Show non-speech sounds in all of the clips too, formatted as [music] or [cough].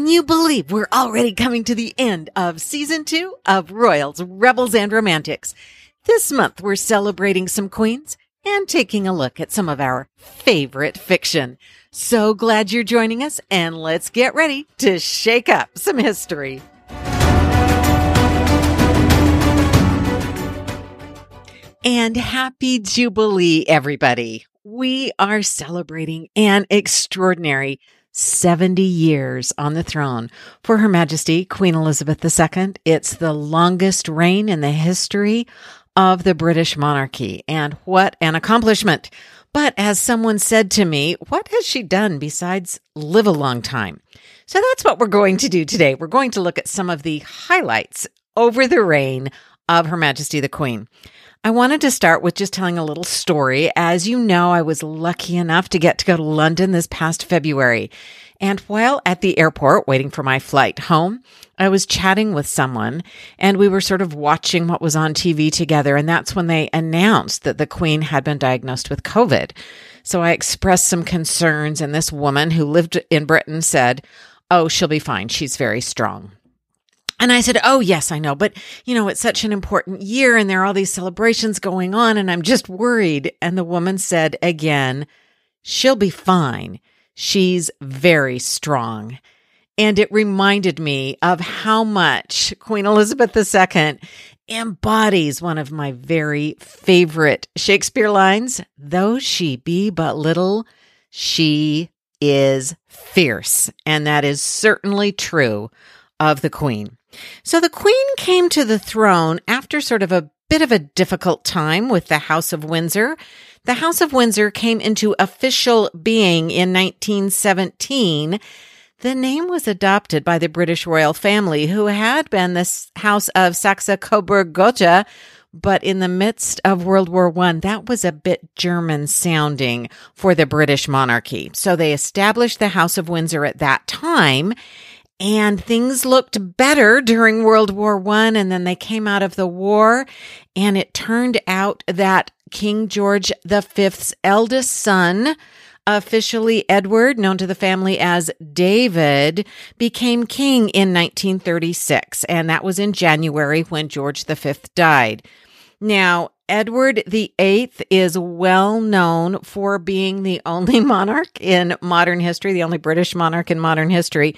Can you believe we're already coming to the end of season two of Royals, Rebels, and Romantics? This month we're celebrating some queens and taking a look at some of our favorite fiction. So glad you're joining us and let's get ready to shake up some history. And happy Jubilee, everybody. We are celebrating an extraordinary 70 years on the throne for Her Majesty Queen Elizabeth II. It's the longest reign in the history of the British monarchy. And what an accomplishment! But as someone said to me, what has she done besides live a long time? So that's what we're going to do today. We're going to look at some of the highlights over the reign of Her Majesty the Queen. I wanted to start with just telling a little story. As you know, I was lucky enough to get to go to London this past February. And while at the airport waiting for my flight home, I was chatting with someone and we were sort of watching what was on TV together. And that's when they announced that the Queen had been diagnosed with COVID. So I expressed some concerns and this woman who lived in Britain said, Oh, she'll be fine. She's very strong. And I said, Oh, yes, I know. But, you know, it's such an important year and there are all these celebrations going on and I'm just worried. And the woman said again, She'll be fine. She's very strong. And it reminded me of how much Queen Elizabeth II embodies one of my very favorite Shakespeare lines. Though she be but little, she is fierce. And that is certainly true of the Queen. So the Queen came to the throne after sort of a bit of a difficult time with the House of Windsor. The House of Windsor came into official being in 1917. The name was adopted by the British royal family, who had been the House of Saxe Coburg Gotha, but in the midst of World War One, that was a bit German sounding for the British monarchy. So they established the House of Windsor at that time and things looked better during World War One, and then they came out of the war, and it turned out that King George V's eldest son, officially Edward, known to the family as David, became king in 1936, and that was in January when George V died. Now, Edward VIII is well known for being the only [laughs] monarch in modern history, the only British monarch in modern history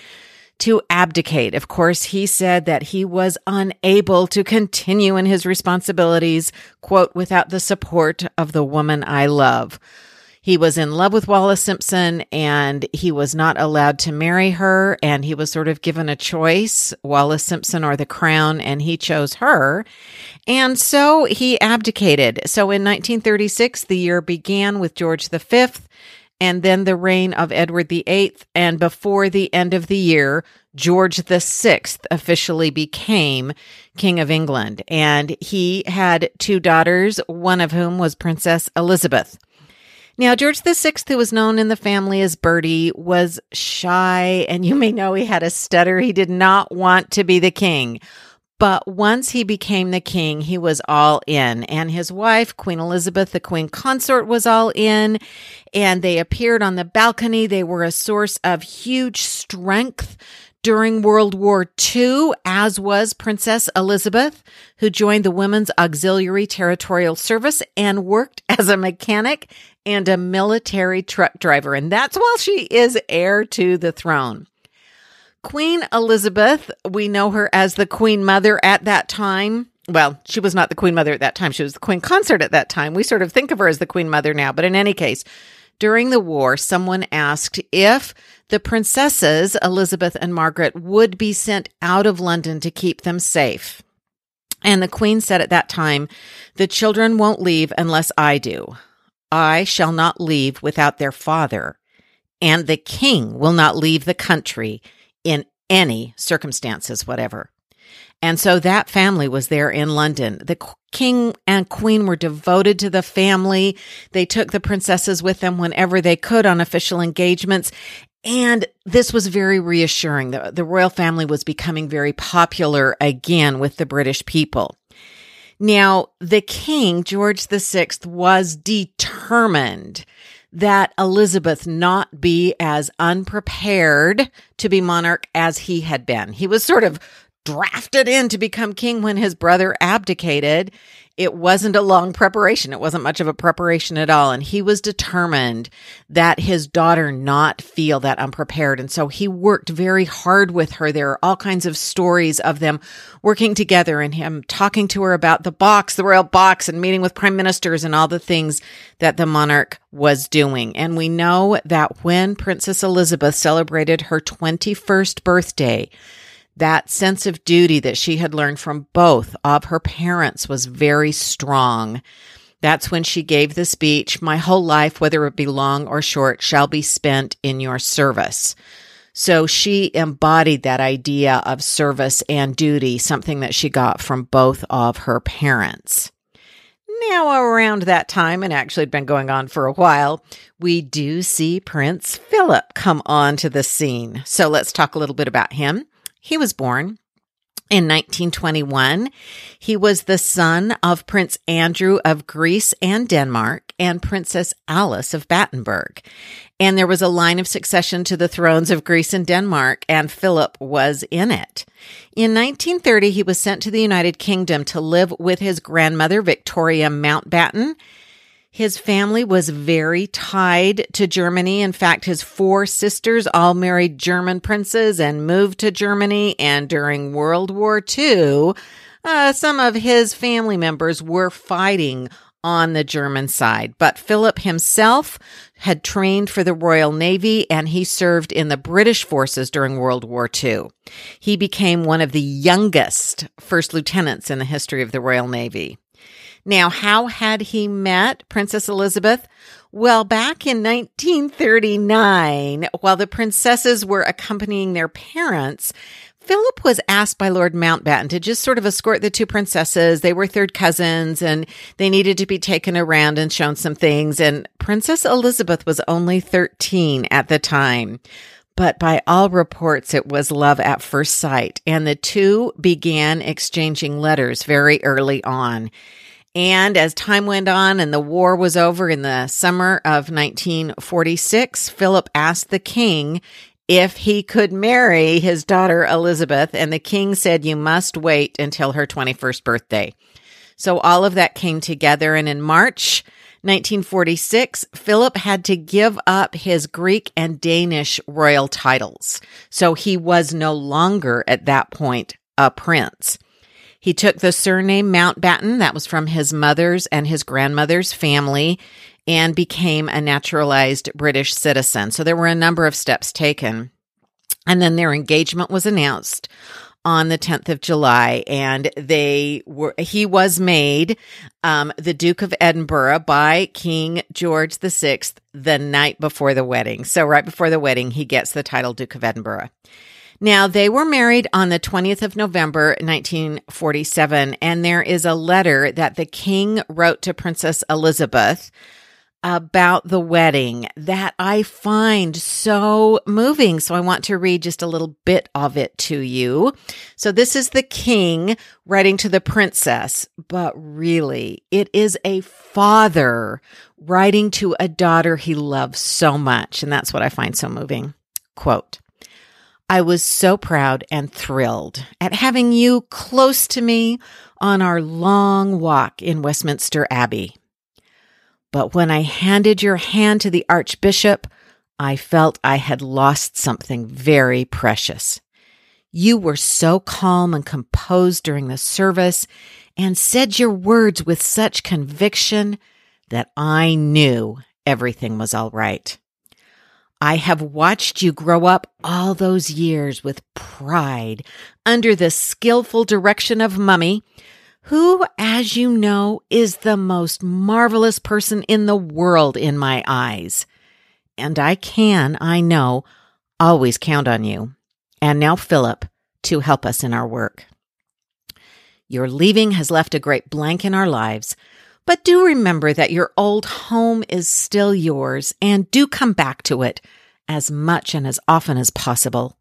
to abdicate. Of course, he said that he was unable to continue in his responsibilities, quote, without the support of the woman I love. He was in love with Wallis Simpson and he was not allowed to marry her. And he was sort of given a choice, Wallis Simpson or the crown, and he chose her. And so he abdicated. So in 1936, the year began with George V and then the reign of Edward VIII. And before the end of the year, George VI officially became King of England. And he had two daughters, one of whom was Princess Elizabeth. Now, George VI, who was known in the family as Bertie, was shy, and you may know he had a stutter. He did not want to be the king. But once he became the king, he was all in. And his wife, Queen Elizabeth, the queen consort, was all in. And they appeared on the balcony. They were a source of huge strength during World War II, as was Princess Elizabeth, who joined the Women's Auxiliary Territorial Service and worked as a mechanic and a military truck driver. And that's while she is heir to the throne. Queen Elizabeth, we know her as the Queen Mother at that time. Well, she was not the Queen Mother at that time. She was the Queen Consort at that time. We sort of think of her as the Queen Mother now. But in any case, during the war, someone asked if the princesses, Elizabeth and Margaret, would be sent out of London to keep them safe. And the Queen said at that time, The children won't leave unless I do. I shall not leave without their father, and the King will not leave the country in any circumstances whatever. And so that family was there in London. The king and queen were devoted to the family. They took the princesses with them whenever they could on official engagements. And this was very reassuring. The, the royal family was becoming very popular again with the British people. Now, the king, George VI, was determined that Elizabeth not be as unprepared to be monarch as he had been. He was sort of drafted in to become king when his brother abdicated. It wasn't a long preparation. It wasn't much of a preparation at all. And he was determined that his daughter not feel that unprepared. And so he worked very hard with her. There are all kinds of stories of them working together and him talking to her about the box, the royal box and meeting with prime ministers and all the things that the monarch was doing. And we know that when Princess Elizabeth celebrated her 21st birthday, that sense of duty that she had learned from both of her parents was very strong. That's when she gave the speech, My whole life, whether it be long or short, shall be spent in your service. So she embodied that idea of service and duty, something that she got from both of her parents. Now, around that time, and actually had been going on for a while, we do see Prince Philip come onto the scene. So let's talk a little bit about him. He was born in 1921. He was the son of Prince Andrew of Greece and Denmark and Princess Alice of Battenberg. And there was a line of succession to the thrones of Greece and Denmark, and Philip was in it. In 1930, he was sent to the United Kingdom to live with his grandmother, Victoria Mountbatten his family was very tied to Germany. In fact, his four sisters all married German princes and moved to Germany. And during World War II, uh, some of his family members were fighting on the German side. But Philip himself had trained for the Royal Navy and he served in the British forces during World War II. He became one of the youngest first lieutenants in the history of the Royal Navy. Now, how had he met Princess Elizabeth? Well, back in 1939, while the princesses were accompanying their parents, Philip was asked by Lord Mountbatten to just sort of escort the two princesses. They were third cousins and they needed to be taken around and shown some things. And Princess Elizabeth was only 13 at the time. But by all reports, it was love at first sight. And the two began exchanging letters very early on. And as time went on and the war was over in the summer of 1946, Philip asked the king if he could marry his daughter Elizabeth. And the king said, You must wait until her 21st birthday. So all of that came together. And in March 1946, Philip had to give up his Greek and Danish royal titles. So he was no longer at that point a prince. He took the surname Mountbatten, that was from his mother's and his grandmother's family, and became a naturalized British citizen. So there were a number of steps taken. And then their engagement was announced on the 10th of July and they were, he was made, um, the Duke of Edinburgh by King George VI the night before the wedding. So right before the wedding, he gets the title Duke of Edinburgh. Now, they were married on the 20th of November, 1947, and there is a letter that the king wrote to Princess Elizabeth about the wedding that I find so moving. So I want to read just a little bit of it to you. So this is the king writing to the princess, but really it is a father writing to a daughter he loves so much. And that's what I find so moving. Quote, I was so proud and thrilled at having you close to me on our long walk in Westminster Abbey. But when I handed your hand to the Archbishop, I felt I had lost something very precious. You were so calm and composed during the service and said your words with such conviction that I knew everything was all right. I have watched you grow up all those years with pride under the skillful direction of Mummy, who, as you know, is the most marvelous person in the world in my eyes. And I can, I know, always count on you. And now Philip to help us in our work. Your leaving has left a great blank in our lives, but do remember that your old home is still yours and do come back to it as much and as often as possible.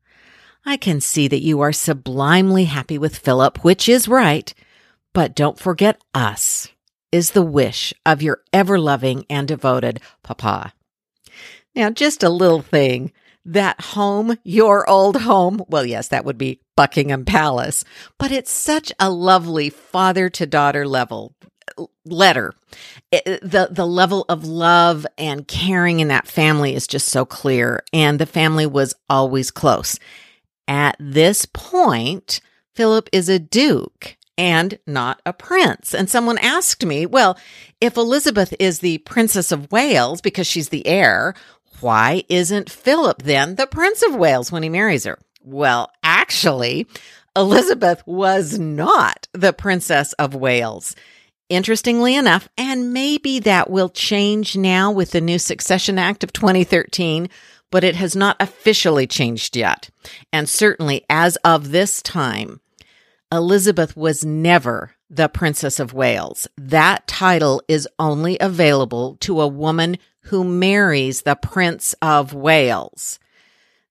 I can see that you are sublimely happy with Philip, which is right, but don't forget us is the wish of your ever loving and devoted papa. Now, just a little thing that home, your old home, well, yes, that would be Buckingham Palace, but it's such a lovely father to daughter level letter. It, the the level of love and caring in that family is just so clear and the family was always close. At this point, Philip is a duke and not a prince. And someone asked me, well, if Elizabeth is the Princess of Wales because she's the heir, why isn't Philip then the Prince of Wales when he marries her? Well, actually, Elizabeth was not the Princess of Wales. Interestingly enough, and maybe that will change now with the new Succession Act of 2013, but it has not officially changed yet. And certainly as of this time, Elizabeth was never the Princess of Wales. That title is only available to a woman who marries the Prince of Wales.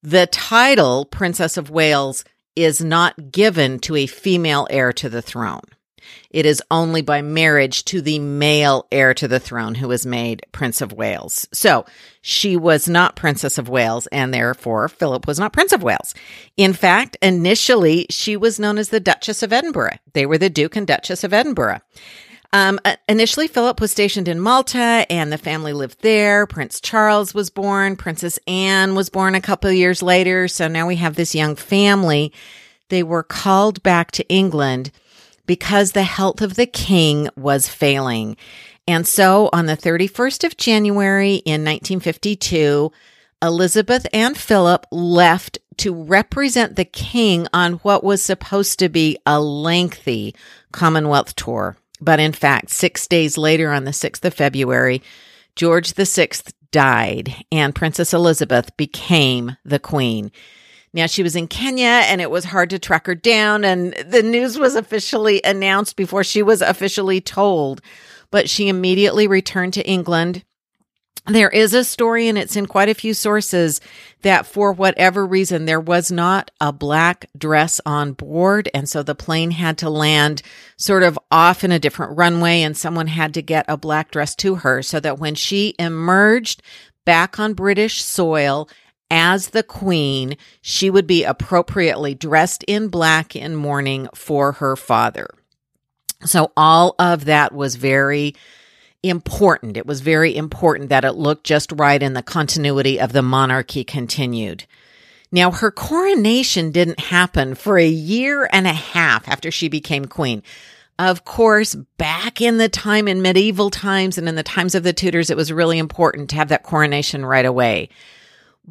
The title Princess of Wales is not given to a female heir to the throne. It is only by marriage to the male heir to the throne who is made Prince of Wales. So she was not Princess of Wales, and therefore Philip was not Prince of Wales. In fact, initially she was known as the Duchess of Edinburgh. They were the Duke and Duchess of Edinburgh. Um, uh, initially, Philip was stationed in Malta and the family lived there. Prince Charles was born. Princess Anne was born a couple of years later. So now we have this young family. They were called back to England because the health of the king was failing. And so on the 31st of January in 1952, Elizabeth and Philip left to represent the king on what was supposed to be a lengthy Commonwealth tour. But in fact, six days later, on the 6th of February, George VI died and Princess Elizabeth became the queen. Now she was in Kenya and it was hard to track her down and the news was officially announced before she was officially told. But she immediately returned to England there is a story, and it's in quite a few sources, that for whatever reason, there was not a black dress on board. And so the plane had to land sort of off in a different runway, and someone had to get a black dress to her so that when she emerged back on British soil as the queen, she would be appropriately dressed in black in mourning for her father. So all of that was very important. It was very important that it looked just right and the continuity of the monarchy continued. Now, her coronation didn't happen for a year and a half after she became queen. Of course, back in the time in medieval times and in the times of the Tudors, it was really important to have that coronation right away.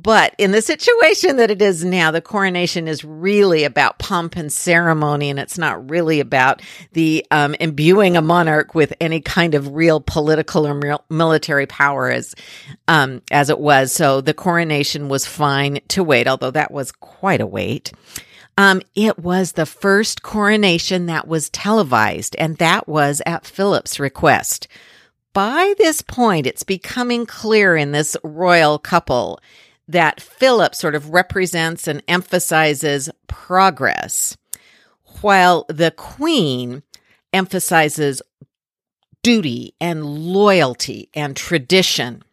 But in the situation that it is now, the coronation is really about pomp and ceremony, and it's not really about the um, imbuing a monarch with any kind of real political or military power as um, as it was. So the coronation was fine to wait, although that was quite a wait. Um, it was the first coronation that was televised, and that was at Philip's request. By this point, it's becoming clear in this royal couple that Philip sort of represents and emphasizes progress, while the queen emphasizes duty and loyalty and tradition.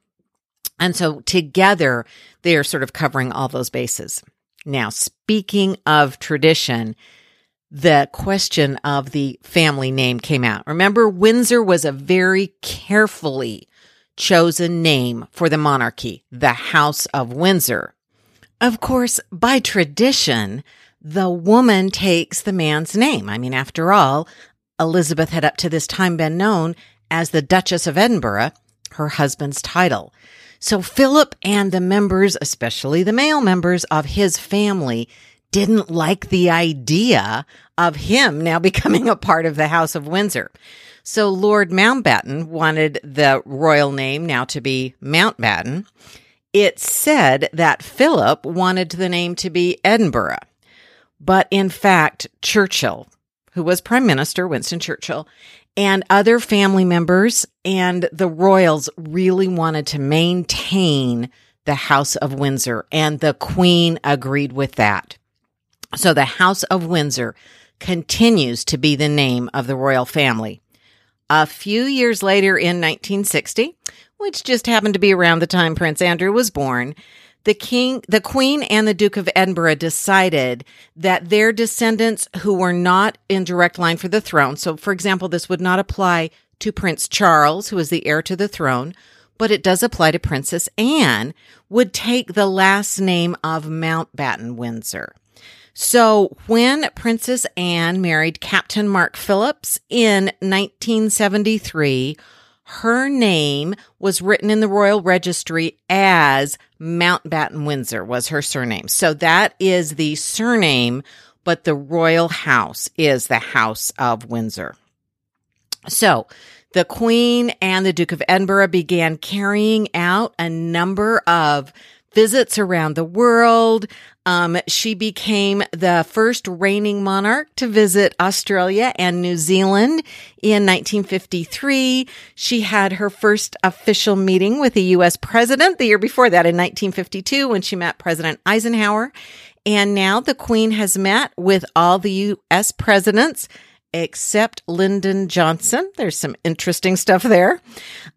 And so together they are sort of covering all those bases. Now, speaking of tradition, the question of the family name came out. Remember, Windsor was a very carefully chosen name for the monarchy, the House of Windsor. Of course, by tradition, the woman takes the man's name. I mean, after all, Elizabeth had up to this time been known as the Duchess of Edinburgh, her husband's title. So Philip and the members, especially the male members of his family, didn't like the idea of him now [laughs] becoming a part of the House of Windsor. So Lord Mountbatten wanted the royal name now to be Mountbatten. It said that Philip wanted the name to be Edinburgh. But in fact, Churchill, who was Prime Minister, Winston Churchill, and other family members and the royals really wanted to maintain the House of Windsor, and the Queen agreed with that. So the House of Windsor continues to be the name of the royal family. A few years later in 1960, which just happened to be around the time Prince Andrew was born, the king, the queen and the duke of Edinburgh decided that their descendants who were not in direct line for the throne. So, for example, this would not apply to Prince Charles, who is the heir to the throne, but it does apply to Princess Anne, would take the last name of Mountbatten Windsor. So when Princess Anne married Captain Mark Phillips in 1973, her name was written in the royal registry as Mountbatten Windsor was her surname. So that is the surname, but the royal house is the House of Windsor. So the Queen and the Duke of Edinburgh began carrying out a number of visits around the world. Um, she became the first reigning monarch to visit Australia and New Zealand in 1953. She had her first official meeting with the U.S. president the year before that in 1952 when she met President Eisenhower. And now the Queen has met with all the U.S. presidents except Lyndon Johnson. There's some interesting stuff there.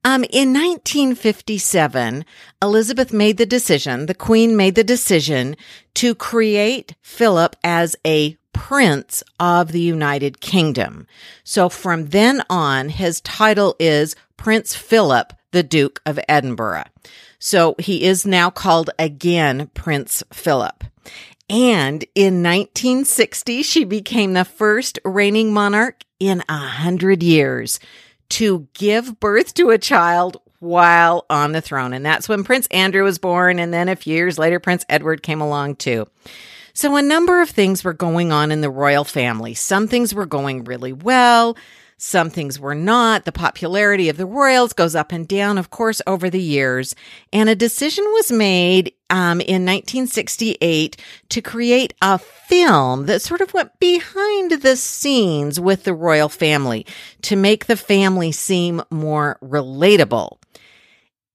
Um, in 1957, Elizabeth made the decision, the Queen made the decision to create Philip as a Prince of the United Kingdom. So from then on, his title is Prince Philip, the Duke of Edinburgh. So he is now called again Prince Philip. And in 1960, she became the first reigning monarch in a hundred years to give birth to a child while on the throne. And that's when Prince Andrew was born. And then a few years later, Prince Edward came along too. So a number of things were going on in the royal family. Some things were going really well. Some things were not. The popularity of the royals goes up and down, of course, over the years. And a decision was made um, in 1968 to create a film that sort of went behind the scenes with the royal family to make the family seem more relatable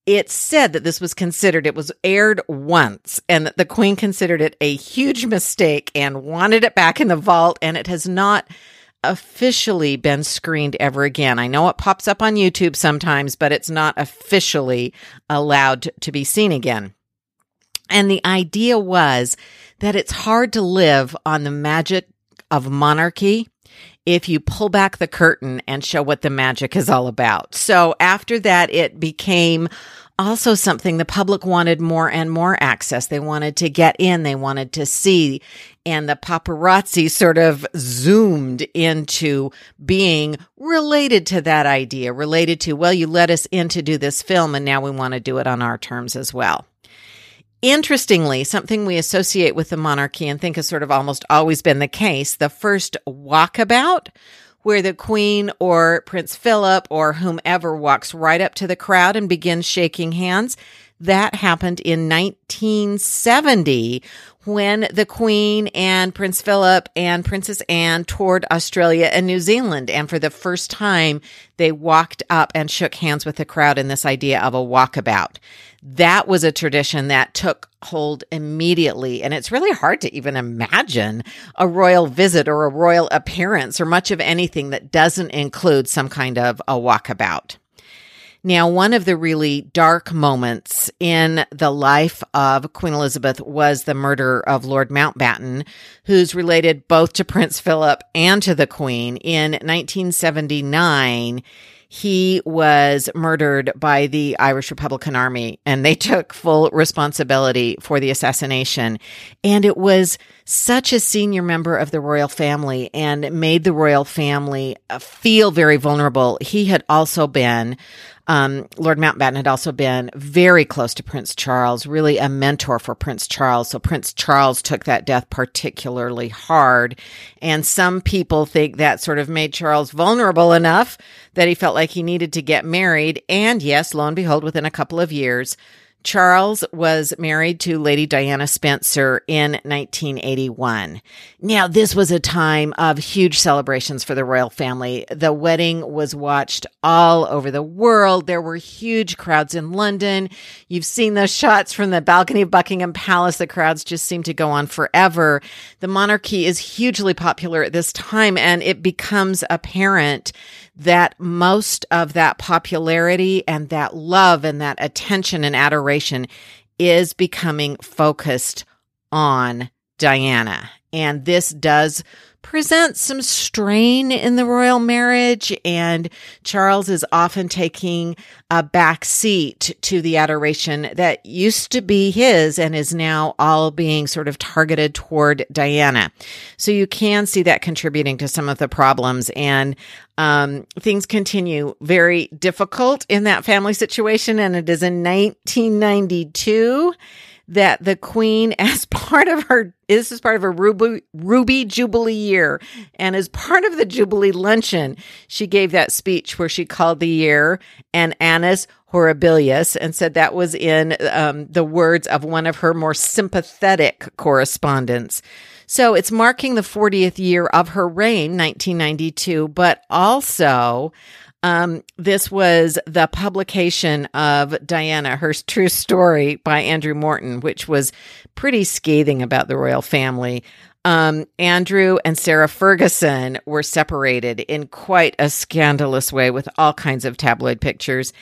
it's said that this was considered, it was aired once and that the queen considered it a huge mistake and wanted it back in the vault. And it has not officially been screened ever again. I know it pops up on YouTube sometimes, but it's not officially allowed to be seen again. And the idea was that it's hard to live on the magic of monarchy if you pull back the curtain and show what the magic is all about. So after that, it became also something the public wanted more and more access. They wanted to get in, they wanted to see. And the paparazzi sort of zoomed into being related to that idea, related to, well, you let us in to do this film and now we want to do it on our terms as well. Interestingly, something we associate with the monarchy and think has sort of almost always been the case, the first walkabout where the queen or Prince Philip or whomever walks right up to the crowd and begins shaking hands. That happened in 1970 when the Queen and Prince Philip and Princess Anne toured Australia and New Zealand. And for the first time, they walked up and shook hands with the crowd in this idea of a walkabout that was a tradition that took hold immediately. And it's really hard to even imagine a royal visit or a royal appearance or much of anything that doesn't include some kind of a walkabout. Now, one of the really dark moments in the life of Queen Elizabeth was the murder of Lord Mountbatten, who's related both to Prince Philip and to the Queen. In 1979, he was murdered by the Irish Republican Army and they [laughs] took full responsibility for the assassination. And it was such a senior member of the royal family and made the royal family feel very vulnerable. He had also been um, Lord Mountbatten had also been very close to Prince Charles, really a mentor for Prince Charles. So Prince Charles took that death particularly hard. And some people think that sort of made Charles vulnerable enough that he felt like he needed to get married. And yes, lo and behold, within a couple of years, Charles was married to Lady Diana Spencer in 1981. Now, this was a time of huge celebrations for the royal family. The wedding was watched all over the world. There were huge crowds in London. You've seen those shots from the balcony of Buckingham Palace. The crowds just seem to go on forever. The monarchy is hugely popular at this time, and it becomes apparent that most of that popularity and that love and that attention and adoration is becoming focused on Diana. And this does presents some strain in the royal marriage, and Charles is often taking a back seat to the adoration that used to be his and is now all being sort of targeted toward Diana. So you can see that contributing to some of the problems, and um, things continue very difficult in that family situation. And it is in 1992 that the queen, [laughs] as part of her, this is part of her ruby, ruby jubilee year, and as part of the jubilee luncheon, she gave that speech where she called the year an annus horribilis and said that was in um, the words of one of her more sympathetic correspondents. So it's marking the 40th year of her reign, 1992, but also um, this was the publication of Diana, her true story by Andrew Morton, which was pretty scathing about the royal family. Um, Andrew and Sarah Ferguson were separated in quite a scandalous way with all kinds of tabloid pictures.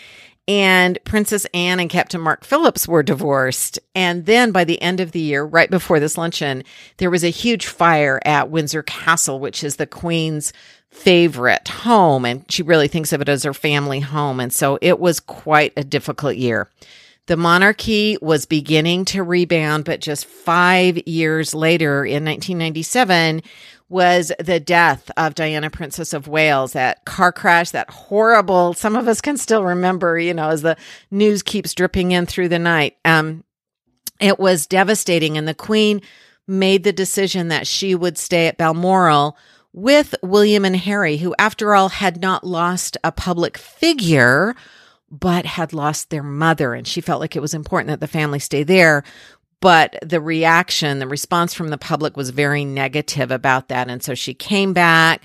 And Princess Anne and Captain Mark Phillips were divorced. And then by the end of the year, right before this luncheon, there was a huge fire at Windsor Castle, which is the Queen's favorite home. And she really thinks of it as her family home. And so it was quite a difficult year. The monarchy was beginning to rebound, but just five years later in 1997 was the death of Diana, Princess of Wales, that car crash, that horrible, some of us can still remember, you know, as the news keeps dripping in through the night. Um, it was devastating. And the Queen made the decision that she would stay at Balmoral with William and Harry, who, after all, had not lost a public figure, but had lost their mother. And she felt like it was important that the family stay there. But the reaction, the response from the public was very negative about that. And so she came back.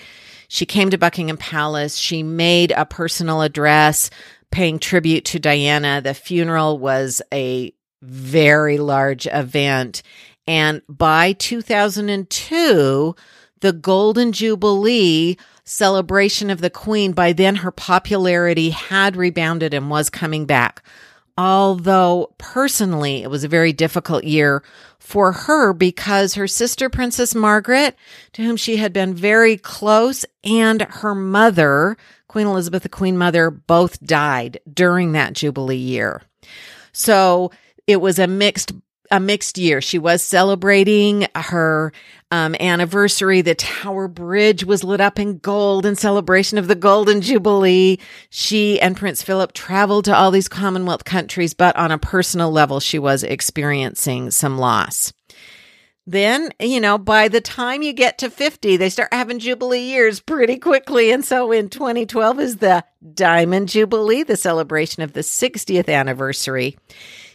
She came to Buckingham Palace. She made a personal address paying tribute to Diana. The funeral was a very large event. And by 2002, the Golden Jubilee celebration of the Queen, by then her popularity had rebounded and was coming back. Although personally, it was a very difficult year for her because her sister, Princess Margaret, to whom she had been very close, and her mother, Queen Elizabeth, the Queen Mother, both died during that Jubilee year. So it was a mixed a mixed year. She was celebrating her um, anniversary. The Tower Bridge was lit up in gold in celebration of the Golden Jubilee. She and Prince Philip traveled to all these Commonwealth countries, but on a personal level, she was experiencing some loss. Then, you know, by the time you get to 50, they start having Jubilee years pretty quickly. And so in 2012 is the Diamond Jubilee, the celebration of the 60th anniversary.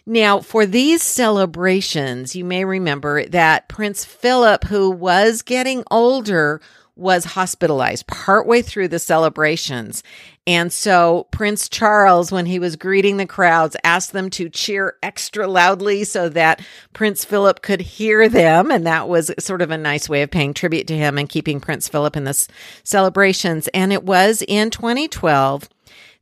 Now, for these celebrations, you may remember that Prince Philip, who was getting older, was hospitalized partway through the celebrations. And so Prince Charles, when he was greeting the crowds, asked them to cheer extra loudly so that Prince Philip could hear them. And that was sort of a nice way of paying tribute to him and keeping Prince Philip in the celebrations. And it was in 2012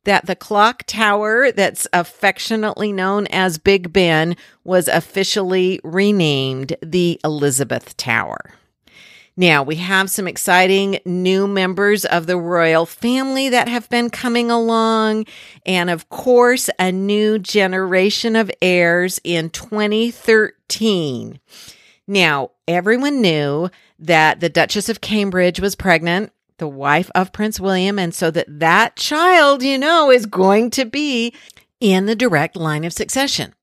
that the clock tower that's affectionately known as Big Ben was officially renamed the Elizabeth Tower. Now, we have some exciting new members of the royal family that have been coming along. And of course, a new generation of heirs in 2013. Now, everyone knew that the Duchess of Cambridge was pregnant the wife of Prince William. And so that that child, you know, is going to be in the direct line of succession.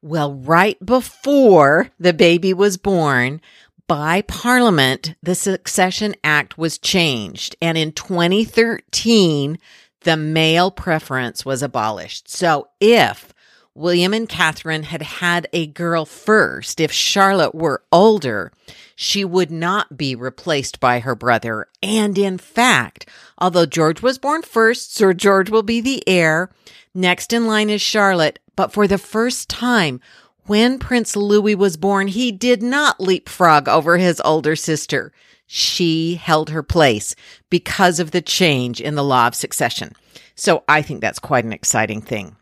Well, right before the baby was born, by Parliament, the Succession Act was changed. And in 2013, the male preference was abolished. So if William and Catherine had had a girl first, if Charlotte were older, she would not be replaced by her brother. And in fact, although George was born first, Sir George will be the heir. Next in line is Charlotte. But for the first time, when Prince Louis was born, he did not leapfrog over his older sister. she held her place because of the change in the law of succession. So I think that's quite an exciting thing.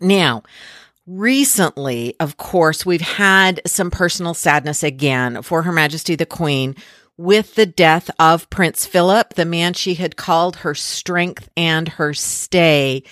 Now, recently, of course, we've had some personal sadness again for Her Majesty the Queen with the death of Prince Philip, the man she had called her strength and her stay.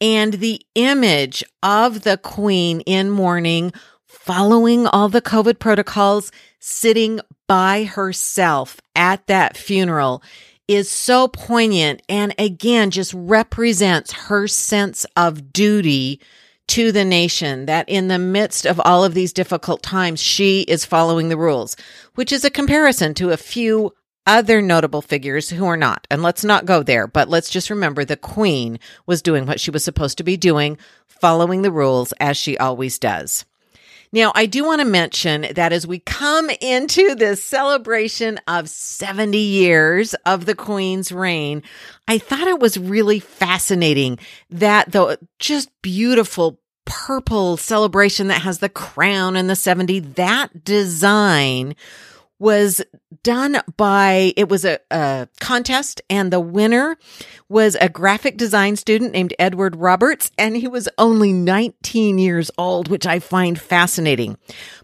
And the image of the Queen in mourning, following all the COVID protocols, sitting by herself at that funeral is so poignant and again just represents her sense of duty to the nation that in the midst of all of these difficult times, she is following the rules, which is a comparison to a few other notable figures who are not. And let's not go there, but let's just remember the queen was doing what she was supposed to be doing, following the rules as she always does. Now, I do want to mention that as we come into this celebration of 70 years of the Queen's reign, I thought it was really fascinating that the just beautiful purple celebration that has the crown and the 70, that design was done by, it was a, a, contest and the winner was a graphic design student named Edward Roberts and he was only 19 years old, which I find fascinating.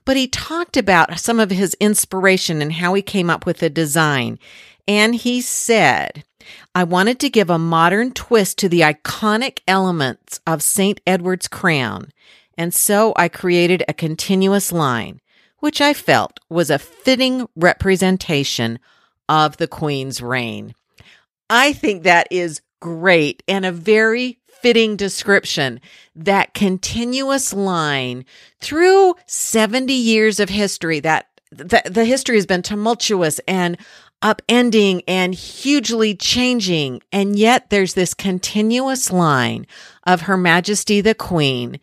But he talked about some of his inspiration and how he came up with the design. And he said, I wanted to give a modern twist to the iconic elements of St. Edward's crown. And so I created a continuous line which I felt was a fitting representation of the Queen's reign. I think that is great and a very fitting description. That continuous line through 70 years of history that the, the history has been tumultuous and upending and hugely changing. And yet there's this continuous line of Her Majesty the Queen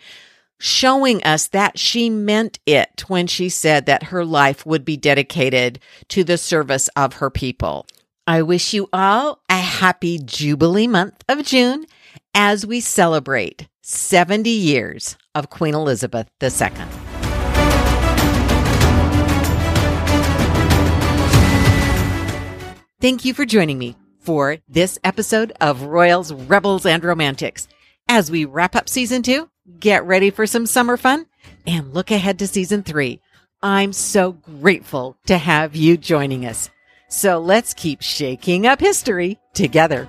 showing us that she meant it when she said that her life would be dedicated to the service of her people. I wish you all a happy Jubilee month of June as we celebrate 70 years of Queen Elizabeth II. Thank you for joining me for this episode of Royals, Rebels, and Romantics. As we wrap up season two, get ready for some summer fun and look ahead to season three. I'm so grateful to have you joining us. So let's keep shaking up history together.